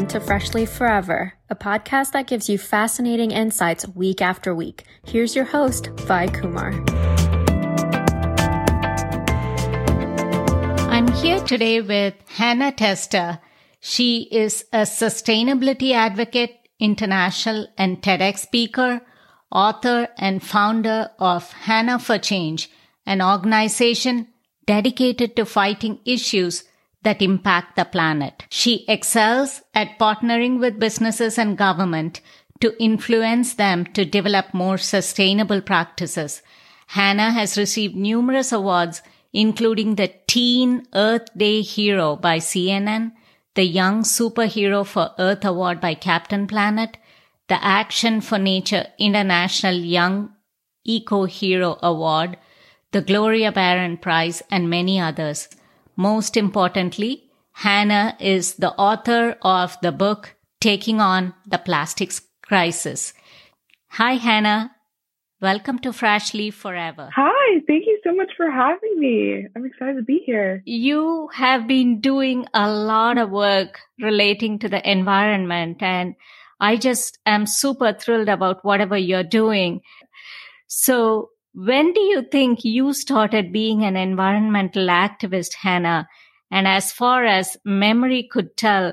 Welcome to Freshly Forever, a podcast that gives you fascinating insights week after week. Here's your host, Vi Kumar. I'm here today with Hannah Testa. She is a sustainability advocate, international and TEDx speaker, author and founder of Hannah for Change, an organization dedicated to fighting issues that impact the planet. She excels at partnering with businesses and government to influence them to develop more sustainable practices. Hannah has received numerous awards, including the Teen Earth Day Hero by CNN, the Young Superhero for Earth Award by Captain Planet, the Action for Nature International Young Eco Hero Award, the Gloria Barron Prize, and many others. Most importantly, Hannah is the author of the book Taking on the Plastics Crisis. Hi, Hannah. Welcome to Freshly Forever. Hi, thank you so much for having me. I'm excited to be here. You have been doing a lot of work relating to the environment, and I just am super thrilled about whatever you're doing. So, when do you think you started being an environmental activist, Hannah? And as far as memory could tell,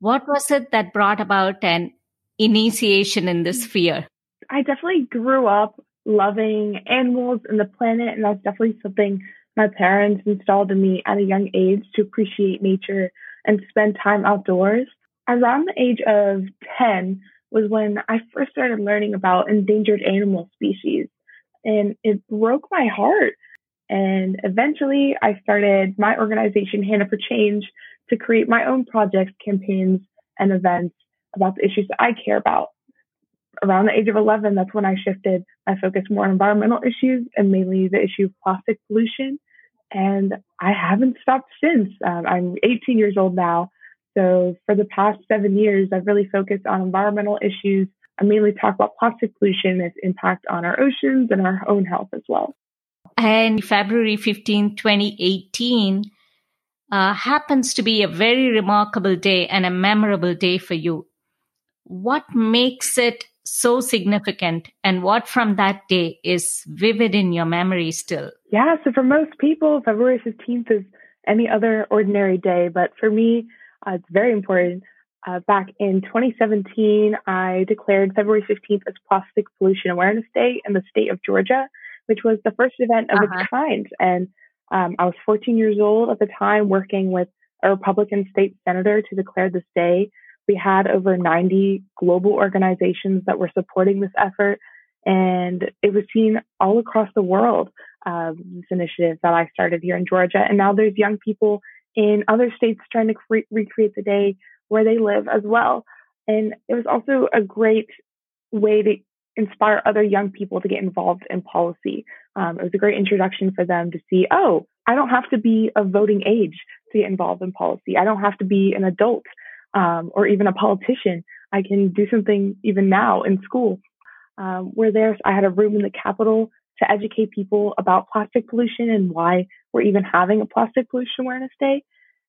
what was it that brought about an initiation in this sphere? I definitely grew up loving animals and the planet, and that's definitely something my parents installed in me at a young age to appreciate nature and spend time outdoors. Around the age of 10 was when I first started learning about endangered animal species and it broke my heart. And eventually I started my organization, Hannah for Change, to create my own projects, campaigns, and events about the issues that I care about. Around the age of 11, that's when I shifted my focus more on environmental issues and mainly the issue of plastic pollution. And I haven't stopped since. Um, I'm 18 years old now. So for the past seven years, I've really focused on environmental issues I mainly talk about plastic pollution and its impact on our oceans and our own health as well. And February 15, 2018 uh, happens to be a very remarkable day and a memorable day for you. What makes it so significant and what from that day is vivid in your memory still? Yeah, so for most people, February 15th is any other ordinary day, but for me, uh, it's very important. Uh, back in 2017, I declared February 15th as Plastic Pollution Awareness Day in the state of Georgia, which was the first event of uh-huh. its kind. And um, I was 14 years old at the time, working with a Republican state senator to declare this day. We had over 90 global organizations that were supporting this effort, and it was seen all across the world. Uh, this initiative that I started here in Georgia, and now there's young people in other states trying to cre- recreate the day where they live as well. And it was also a great way to inspire other young people to get involved in policy. Um, it was a great introduction for them to see, oh, I don't have to be of voting age to get involved in policy. I don't have to be an adult um, or even a politician. I can do something even now in school. Um, where there's, I had a room in the Capitol to educate people about plastic pollution and why we're even having a plastic pollution awareness day.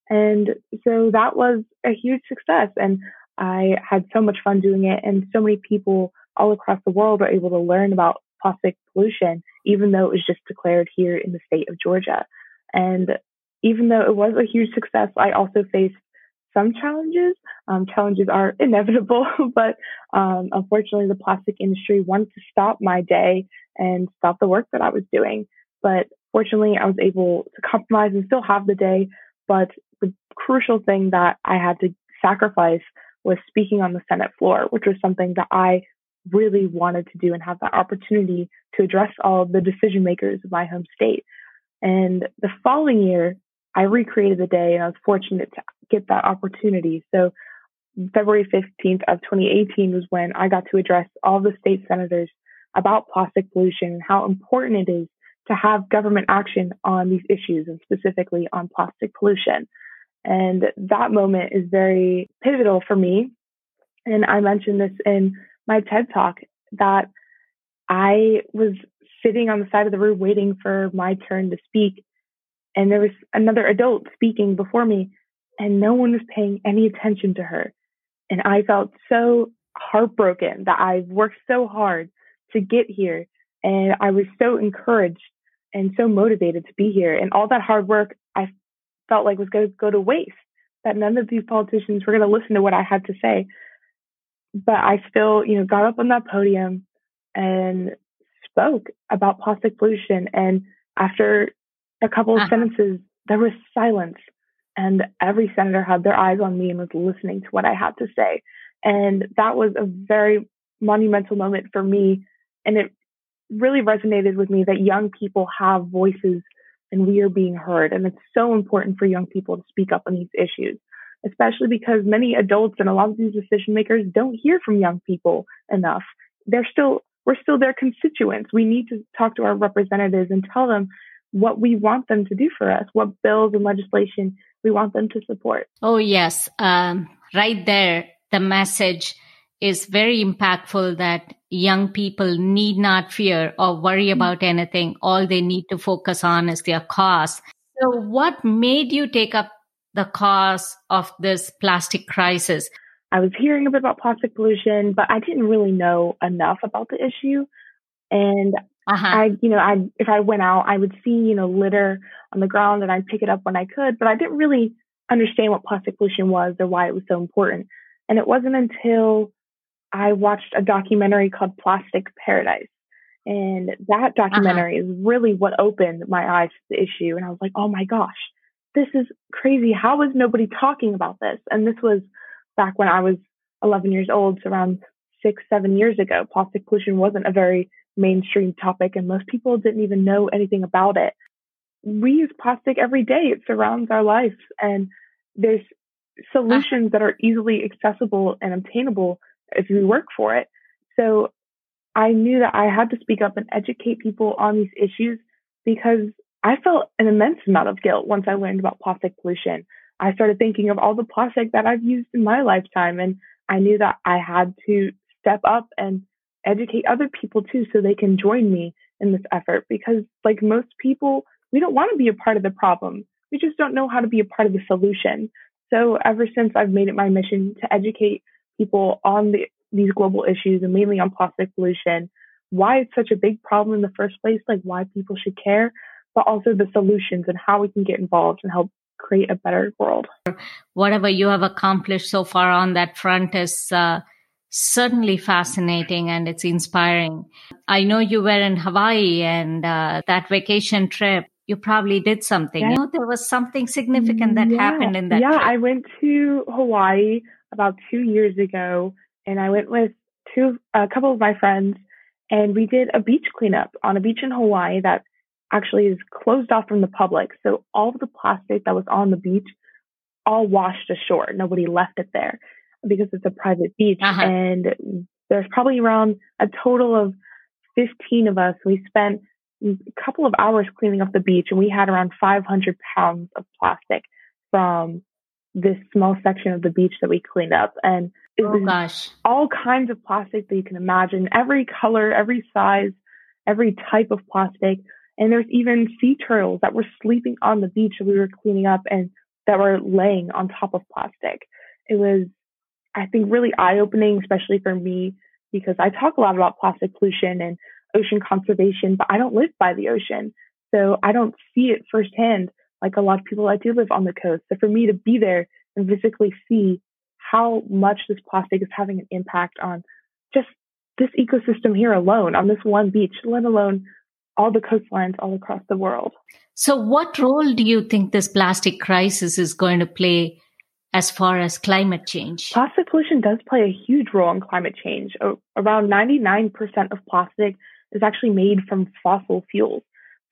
And so that was a huge success. And I had so much fun doing it. And so many people all across the world are able to learn about plastic pollution, even though it was just declared here in the state of Georgia. And even though it was a huge success, I also faced some challenges. Um, challenges are inevitable, but um, unfortunately, the plastic industry wanted to stop my day and stop the work that I was doing. But fortunately, I was able to compromise and still have the day, but the crucial thing that I had to sacrifice was speaking on the Senate floor, which was something that I really wanted to do and have that opportunity to address all the decision makers of my home state. And the following year, I recreated the day and I was fortunate to get that opportunity. So February 15th of 2018 was when I got to address all the state senators about plastic pollution and how important it is to have government action on these issues and specifically on plastic pollution. And that moment is very pivotal for me. And I mentioned this in my TED talk that I was sitting on the side of the room waiting for my turn to speak. And there was another adult speaking before me, and no one was paying any attention to her. And I felt so heartbroken that I've worked so hard to get here. And I was so encouraged and so motivated to be here. And all that hard work I felt like was going to go to waste, that none of these politicians were going to listen to what I had to say. But I still, you know, got up on that podium and spoke about plastic pollution. And after a couple of uh-huh. sentences, there was silence. And every senator had their eyes on me and was listening to what I had to say. And that was a very monumental moment for me. And it really resonated with me that young people have voices and we are being heard. And it's so important for young people to speak up on these issues, especially because many adults and a lot of these decision makers don't hear from young people enough. They're still, we're still their constituents. We need to talk to our representatives and tell them what we want them to do for us, what bills and legislation we want them to support. Oh, yes. Um, right there, the message is very impactful that young people need not fear or worry mm-hmm. about anything. All they need to focus on is their cause. So, what made you take up the cause of this plastic crisis? I was hearing a bit about plastic pollution, but I didn't really know enough about the issue. And uh-huh. I, you know, I if I went out, I would see, you know, litter on the ground and I'd pick it up when I could, but I didn't really understand what plastic pollution was or why it was so important. And it wasn't until I watched a documentary called Plastic Paradise. And that uh-huh. documentary uh-huh. is really what opened my eyes to the issue. And I was like, oh my gosh, this is crazy. How is nobody talking about this? And this was back when I was 11 years old, so around six, seven years ago. Plastic pollution wasn't a very mainstream topic, and most people didn't even know anything about it. We use plastic every day, it surrounds our lives, and there's solutions that are easily accessible and obtainable if we work for it. So I knew that I had to speak up and educate people on these issues because I felt an immense amount of guilt once I learned about plastic pollution. I started thinking of all the plastic that I've used in my lifetime, and I knew that I had to step up and educate other people too so they can join me in this effort because, like most people, we don't want to be a part of the problem. We just don't know how to be a part of the solution. So, ever since I've made it my mission to educate people on the, these global issues and mainly on plastic pollution, why it's such a big problem in the first place, like why people should care, but also the solutions and how we can get involved and help create a better world. Whatever you have accomplished so far on that front is uh, certainly fascinating and it's inspiring. I know you were in Hawaii and uh, that vacation trip. You probably did something. Yeah. You know, there was something significant that yeah. happened in that. Yeah, trip. I went to Hawaii about two years ago, and I went with two a couple of my friends, and we did a beach cleanup on a beach in Hawaii that actually is closed off from the public. So all of the plastic that was on the beach all washed ashore. Nobody left it there because it's a private beach. Uh-huh. And there's probably around a total of 15 of us. We spent a couple of hours cleaning up the beach and we had around 500 pounds of plastic from this small section of the beach that we cleaned up. And it oh, was gosh. all kinds of plastic that you can imagine, every color, every size, every type of plastic. And there's even sea turtles that were sleeping on the beach that we were cleaning up and that were laying on top of plastic. It was, I think, really eye opening, especially for me, because I talk a lot about plastic pollution and ocean conservation, but I don't live by the ocean. So I don't see it firsthand like a lot of people that do live on the coast. So for me to be there and physically see how much this plastic is having an impact on just this ecosystem here alone, on this one beach, let alone all the coastlines all across the world. So, what role do you think this plastic crisis is going to play as far as climate change? Plastic pollution does play a huge role in climate change. Around 99% of plastic is actually made from fossil fuels.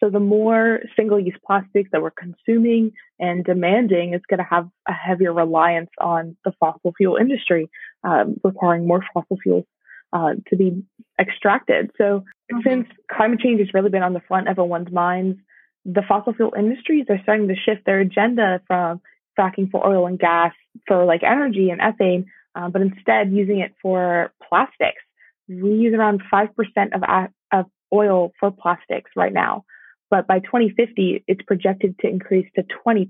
So the more single use plastics that we're consuming and demanding, it's going to have a heavier reliance on the fossil fuel industry, um, requiring more fossil fuels uh, to be extracted. So mm-hmm. since climate change has really been on the front of everyone's minds, the fossil fuel industries are starting to shift their agenda from fracking for oil and gas for like energy and ethane, um, but instead using it for plastics. We use around 5% of, of oil for plastics right now but by 2050, it's projected to increase to 20%.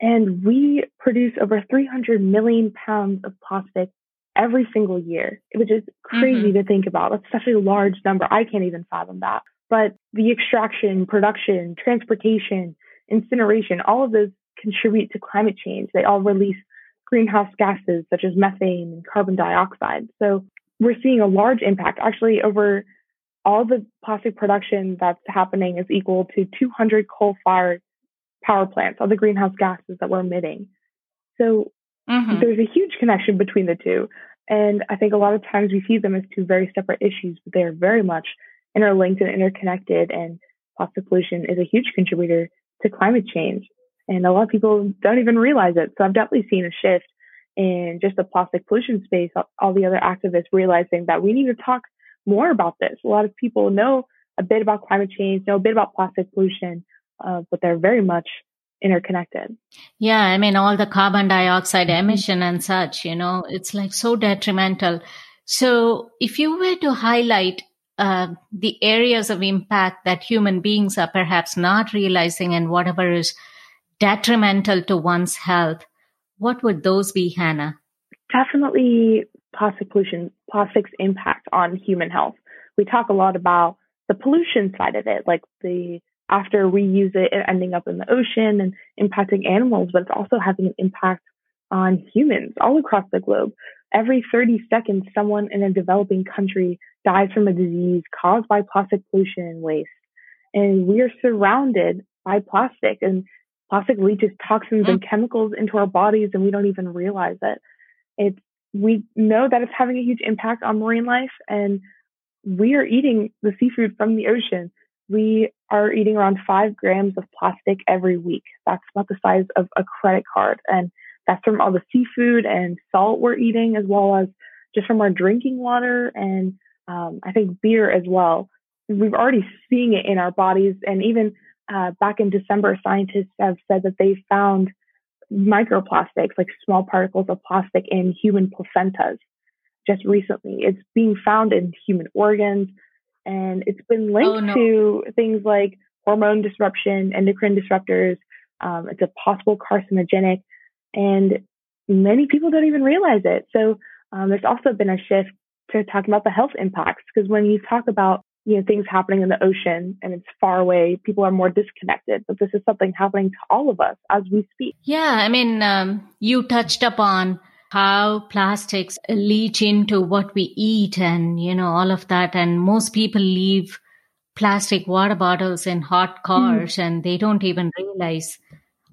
And we produce over 300 million pounds of plastic every single year, which is crazy mm-hmm. to think about. That's such a large number. I can't even fathom that. But the extraction, production, transportation, incineration, all of those contribute to climate change. They all release greenhouse gases such as methane and carbon dioxide. So we're seeing a large impact. Actually, over all the plastic production that's happening is equal to 200 coal fired power plants, all the greenhouse gases that we're emitting. So mm-hmm. there's a huge connection between the two. And I think a lot of times we see them as two very separate issues, but they are very much interlinked and interconnected. And plastic pollution is a huge contributor to climate change. And a lot of people don't even realize it. So I've definitely seen a shift in just the plastic pollution space, all the other activists realizing that we need to talk more about this. A lot of people know a bit about climate change, know a bit about plastic pollution, uh, but they're very much interconnected. Yeah, I mean, all the carbon dioxide mm-hmm. emission and such, you know, it's like so detrimental. So if you were to highlight uh, the areas of impact that human beings are perhaps not realizing and whatever is detrimental to one's health, what would those be, Hannah? Definitely plastic pollution, plastic's impact on human health. We talk a lot about the pollution side of it, like the after we use it, it ending up in the ocean and impacting animals, but it's also having an impact on humans all across the globe. Every 30 seconds, someone in a developing country dies from a disease caused by plastic pollution and waste. And we are surrounded by plastic and plastic leaches toxins and mm. chemicals into our bodies and we don't even realize it. It's, we know that it's having a huge impact on marine life and we are eating the seafood from the ocean. We are eating around five grams of plastic every week. That's about the size of a credit card. And that's from all the seafood and salt we're eating, as well as just from our drinking water and um, I think beer as well. We've already seen it in our bodies. And even uh, back in December, scientists have said that they found microplastics, like small particles of plastic in human placentas just recently. It's being found in human organs and it's been linked oh, no. to things like hormone disruption, endocrine disruptors. Um, it's a possible carcinogenic and many people don't even realize it. So um, there's also been a shift to talking about the health impacts because when you talk about you know things happening in the ocean and it's far away people are more disconnected but this is something happening to all of us as we speak yeah i mean um, you touched upon how plastics leach into what we eat and you know all of that and most people leave plastic water bottles in hot hmm. cars mm. and they don't even realize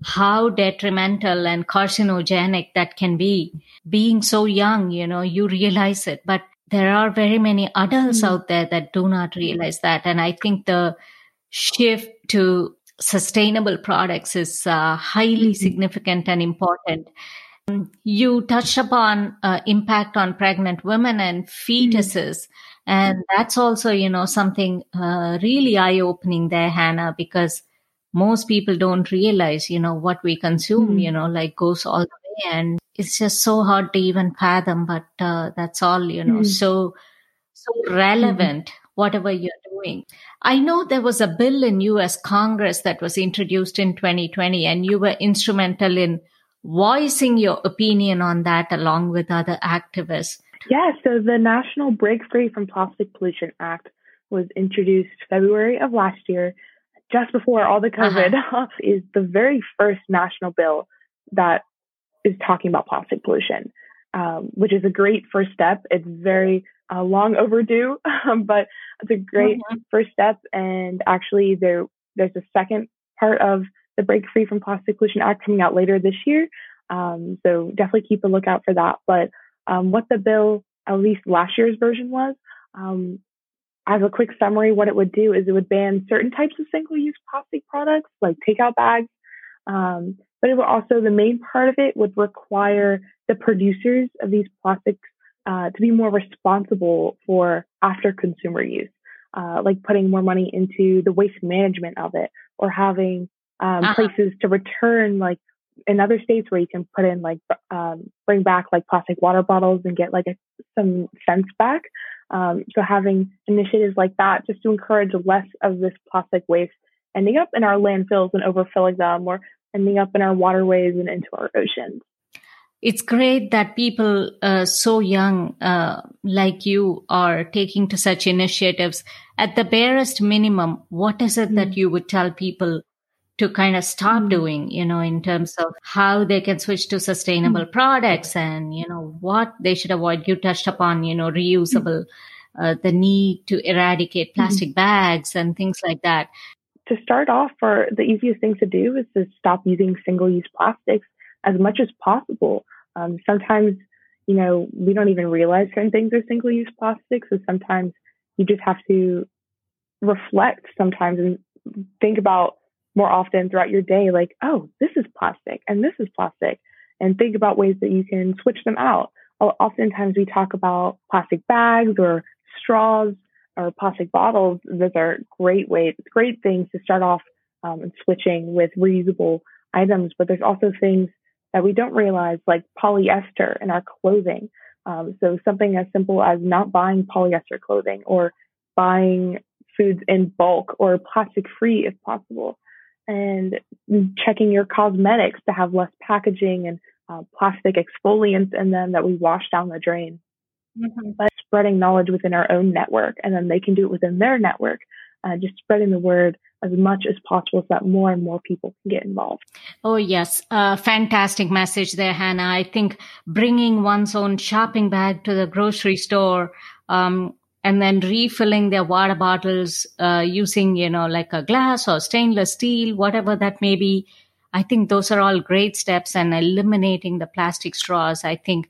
how detrimental and carcinogenic that can be being so young you know you realize it but there are very many adults mm. out there that do not realize that and i think the shift to sustainable products is uh, highly mm. significant and important you touched upon uh, impact on pregnant women and fetuses. Mm-hmm. And that's also, you know, something uh, really eye opening there, Hannah, because most people don't realize, you know, what we consume, mm-hmm. you know, like goes all the way. And it's just so hard to even fathom, but uh, that's all, you know, mm-hmm. so, so relevant, whatever you're doing. I know there was a bill in US Congress that was introduced in 2020 and you were instrumental in voicing your opinion on that along with other activists. Yeah, so the National Break Free from Plastic Pollution Act was introduced February of last year, just before all the COVID, uh-huh. is the very first national bill that is talking about plastic pollution, um, which is a great first step. It's very uh, long overdue, but it's a great mm-hmm. first step. And actually, there there's a second part of the Break Free from Plastic Pollution Act coming out later this year. Um, so definitely keep a lookout for that. But um, what the bill, at least last year's version was, um, as a quick summary, what it would do is it would ban certain types of single-use plastic products like takeout bags. Um, but it would also, the main part of it would require the producers of these plastics uh, to be more responsible for after consumer use, uh, like putting more money into the waste management of it or having um, uh-huh. places to return like in other states where you can put in like um, bring back like plastic water bottles and get like a, some cents back. Um, so having initiatives like that just to encourage less of this plastic waste ending up in our landfills and overfilling them or ending up in our waterways and into our oceans. it's great that people uh, so young uh, like you are taking to such initiatives. At the barest minimum, what is it mm. that you would tell people to kind of stop mm. doing, you know, in terms of how they can switch to sustainable mm. products and, you know, what they should avoid? You touched upon, you know, reusable, uh, the need to eradicate plastic bags and things like that. To start off, for the easiest thing to do is to stop using single use plastics as much as possible. Um, sometimes, you know, we don't even realize certain things are single use plastics. So sometimes you just have to reflect sometimes and think about more often throughout your day, like, oh, this is plastic and this is plastic, and think about ways that you can switch them out. Oftentimes we talk about plastic bags or straws or plastic bottles. Those are great ways, great things to start off um, and switching with reusable items. But there's also things that we don't realize, like polyester in our clothing. Um, so something as simple as not buying polyester clothing or buying foods in bulk or plastic free if possible. And checking your cosmetics to have less packaging and uh, plastic exfoliants in them that we wash down the drain. Mm-hmm. But spreading knowledge within our own network, and then they can do it within their network. Uh, just spreading the word as much as possible so that more and more people can get involved. Oh, yes. Uh, fantastic message there, Hannah. I think bringing one's own shopping bag to the grocery store, um, and then refilling their water bottles, uh, using, you know, like a glass or stainless steel, whatever that may be. I think those are all great steps and eliminating the plastic straws. I think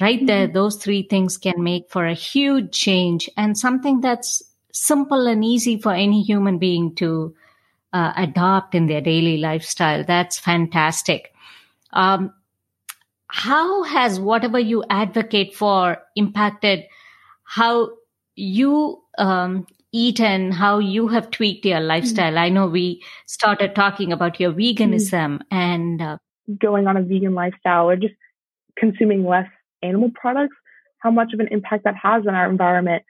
right there, mm-hmm. those three things can make for a huge change and something that's simple and easy for any human being to uh, adopt in their daily lifestyle. That's fantastic. Um, how has whatever you advocate for impacted how you um, eat and how you have tweaked your lifestyle? Mm-hmm. I know we started talking about your veganism mm-hmm. and uh, going on a vegan lifestyle or just consuming less animal products, how much of an impact that has on our environment.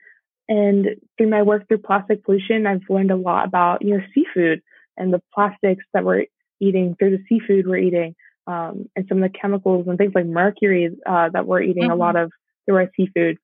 And through my work through plastic pollution, I've learned a lot about, you know, seafood and the plastics that we're eating through the seafood we're eating, um, and some of the chemicals and things like mercury uh, that we're eating mm-hmm. a lot of through our seafood.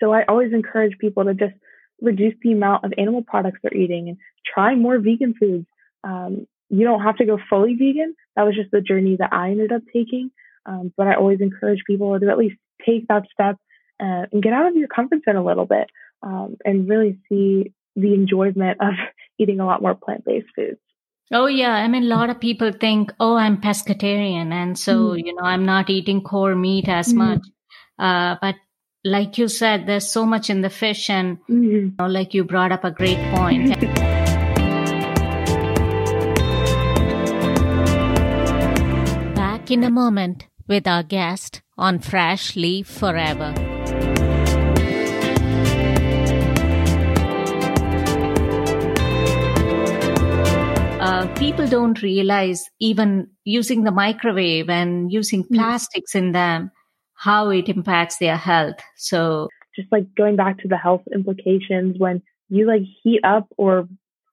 So I always encourage people to just reduce the amount of animal products they're eating and try more vegan foods. Um, you don't have to go fully vegan. That was just the journey that I ended up taking. Um, but I always encourage people to at least take that step uh, and get out of your comfort zone a little bit um, and really see the enjoyment of eating a lot more plant based foods. Oh, yeah. I mean, a lot of people think, oh, I'm pescatarian. And so, mm. you know, I'm not eating core meat as mm. much. Uh, but like you said, there's so much in the fish. And, mm. you know, like you brought up a great point. Back in a moment with our guest on Freshly Forever. uh, people don't realize even using the microwave and using hmm. plastics in them, how it impacts their health. So just like going back to the health implications, when you like heat up or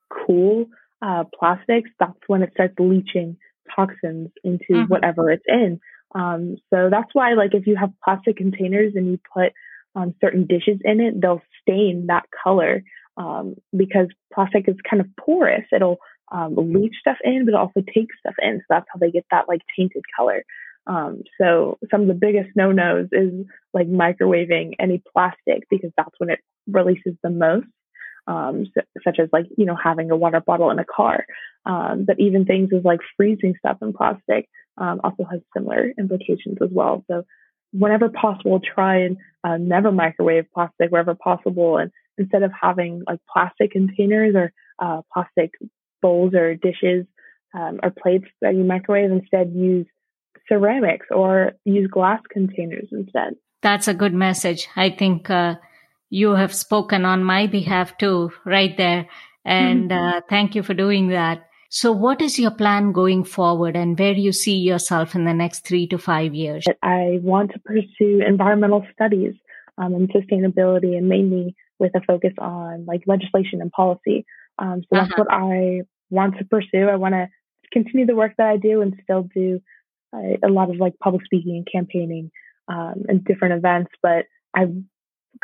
cool uh, plastics, that's when it starts leaching toxins into mm-hmm. whatever it's in. Um, so that's why, like, if you have plastic containers and you put um, certain dishes in it, they'll stain that color um, because plastic is kind of porous. It'll um, leach stuff in, but it also take stuff in. So that's how they get that like tainted color. Um, so some of the biggest no-nos is like microwaving any plastic because that's when it releases the most. Um, so, such as like you know having a water bottle in a car, um, but even things as like freezing stuff in plastic um, also has similar implications as well. So whenever possible, try and uh, never microwave plastic wherever possible, and instead of having like plastic containers or uh, plastic bowls or dishes um, or plates that you microwave. Instead, use ceramics or use glass containers instead. That's a good message. I think uh, you have spoken on my behalf too, right there. And mm-hmm. uh, thank you for doing that. So, what is your plan going forward, and where do you see yourself in the next three to five years? I want to pursue environmental studies um, and sustainability, and mainly with a focus on like legislation and policy. Um, so that's uh-huh. what I want to pursue. I want to continue the work that I do and still do a lot of like public speaking and campaigning um, and different events. But I,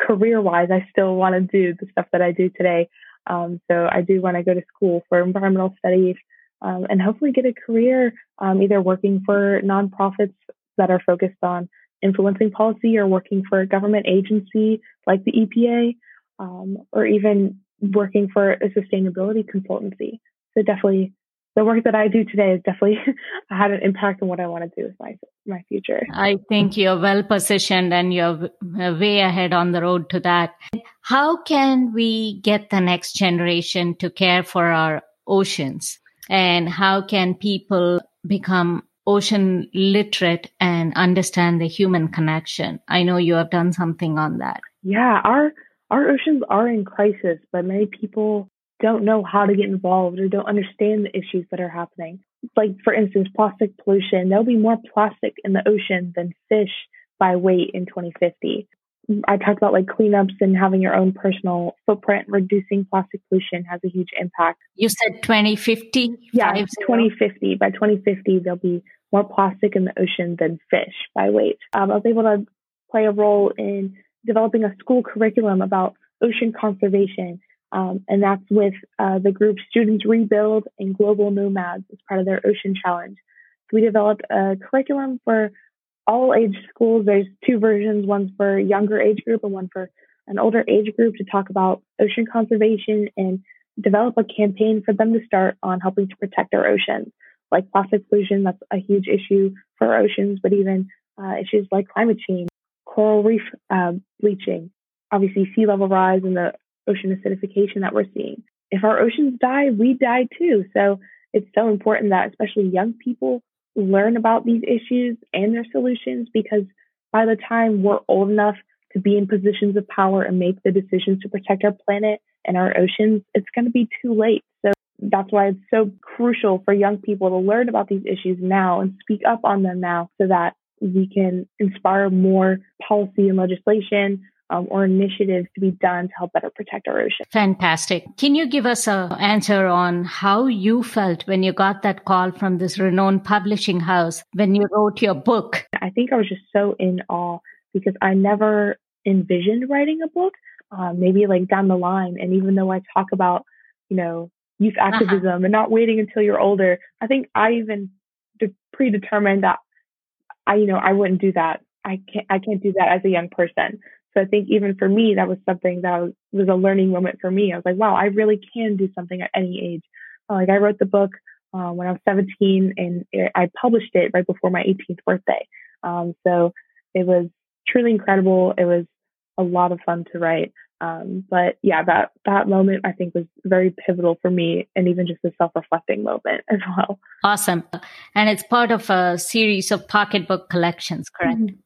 career wise, I still want to do the stuff that I do today. Um, so I do want to go to school for environmental studies um, and hopefully get a career um, either working for nonprofits that are focused on influencing policy or working for a government agency like the EPA um, or even working for a sustainability consultancy. So definitely the work that I do today has definitely had an impact on what I want to do with my my future. I think you're well positioned and you're uh, way ahead on the road to that. How can we get the next generation to care for our oceans? And how can people become ocean literate and understand the human connection? I know you have done something on that. Yeah, our our oceans are in crisis, but many people don't know how to get involved or don't understand the issues that are happening. Like, for instance, plastic pollution. There'll be more plastic in the ocean than fish by weight in 2050. I talked about like cleanups and having your own personal footprint. Reducing plastic pollution has a huge impact. You said 2050? Yeah, 2050. By 2050, there'll be more plastic in the ocean than fish by weight. Um, I was able to play a role in developing a school curriculum about ocean conservation um, and that's with uh, the group Students Rebuild and Global Nomads as part of their Ocean Challenge. So we developed a curriculum for all age schools. There's two versions, one's for younger age group and one for an older age group to talk about ocean conservation and develop a campaign for them to start on helping to protect our oceans. Like plastic pollution, that's a huge issue for our oceans, but even uh, issues like climate change, coral reef uh, bleaching, obviously sea level rise and the ocean acidification that we're seeing. If our oceans die, we die too. So it's so important that especially young people learn about these issues and their solutions because by the time we're old enough to be in positions of power and make the decisions to protect our planet and our oceans, it's going to be too late. So that's why it's so crucial for young people to learn about these issues now and speak up on them now so that we can inspire more policy and legislation um, or initiatives to be done to help better protect our ocean. Fantastic. Can you give us an answer on how you felt when you got that call from this renowned publishing house when you wrote your book? I think I was just so in awe because I never envisioned writing a book, uh, maybe like down the line. And even though I talk about, you know, youth uh-huh. activism uh-huh. and not waiting until you're older, I think I even de- predetermined that I, you know, I wouldn't do that. I can't, I can't do that as a young person. So I think even for me, that was something that was, was a learning moment for me. I was like, wow, I really can do something at any age. Uh, like I wrote the book uh, when I was 17 and it, I published it right before my 18th birthday. Um, so it was truly incredible. It was a lot of fun to write. Um, but yeah, that, that moment I think was very pivotal for me and even just a self-reflecting moment as well. Awesome. And it's part of a series of pocketbook collections, correct? Mm-hmm.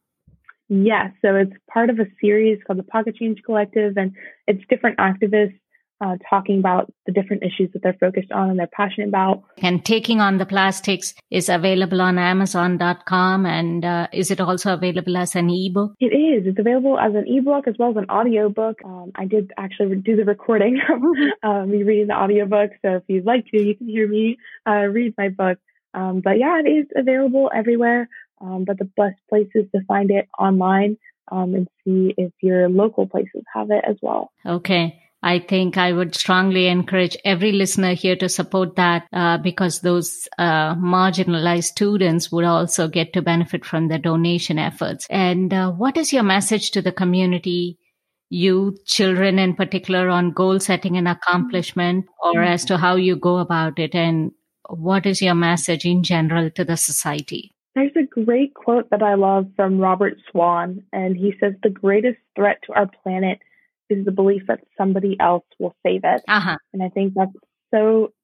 Yes. So it's part of a series called the Pocket Change Collective, and it's different activists uh, talking about the different issues that they're focused on and they're passionate about. And Taking on the Plastics is available on Amazon.com. And uh, is it also available as an ebook? It is. It's available as an ebook as well as an audiobook. Um, I did actually do the recording of um, me reading the audiobook. So if you'd like to, you can hear me uh, read my book. Um, but yeah, it is available everywhere. Um, but the best place is to find it online um, and see if your local places have it as well. Okay. I think I would strongly encourage every listener here to support that uh, because those uh, marginalized students would also get to benefit from the donation efforts. And uh, what is your message to the community, youth, children in particular, on goal setting and accomplishment, or as to how you go about it? And what is your message in general to the society? There's a great quote that I love from Robert Swan, and he says, The greatest threat to our planet is the belief that somebody else will save it. Uh-huh. And I think that's so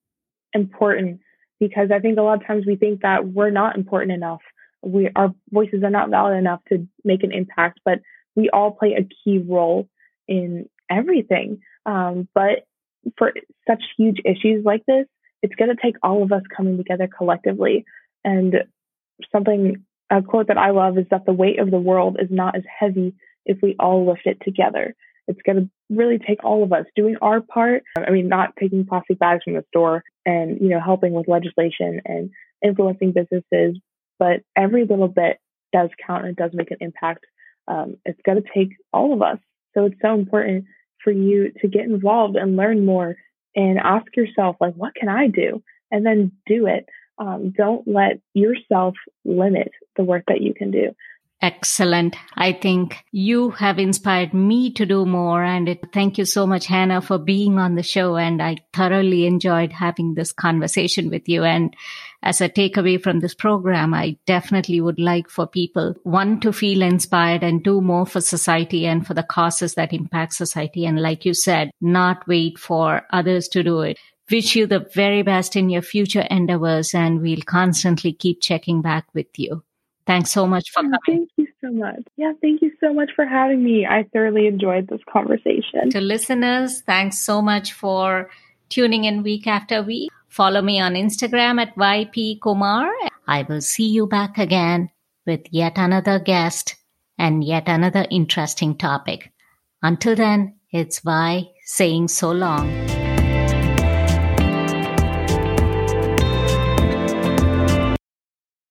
important because I think a lot of times we think that we're not important enough. We, our voices are not valid enough to make an impact, but we all play a key role in everything. Um, but for such huge issues like this, it's going to take all of us coming together collectively. And something a quote that I love is that the weight of the world is not as heavy if we all lift it together. It's going to really take all of us doing our part. I mean, not taking plastic bags from the store and, you know, helping with legislation and influencing businesses, but every little bit does count and does make an impact. Um, it's going to take all of us. So it's so important for you to get involved and learn more and ask yourself, like, what can I do? And then do it. Um, don't let yourself limit the work that you can do. Excellent. I think you have inspired me to do more. And it, thank you so much, Hannah, for being on the show. And I thoroughly enjoyed having this conversation with you. And as a takeaway from this program, I definitely would like for people, one, to feel inspired and do more for society and for the causes that impact society. And like you said, not wait for others to do it wish you the very best in your future endeavors and we'll constantly keep checking back with you. Thanks so much for oh, coming. Thank you so much. Yeah, thank you so much for having me. I thoroughly enjoyed this conversation. To listeners, thanks so much for tuning in week after week. Follow me on Instagram at YP Kumar. I will see you back again with yet another guest and yet another interesting topic. Until then, it's Y saying so long.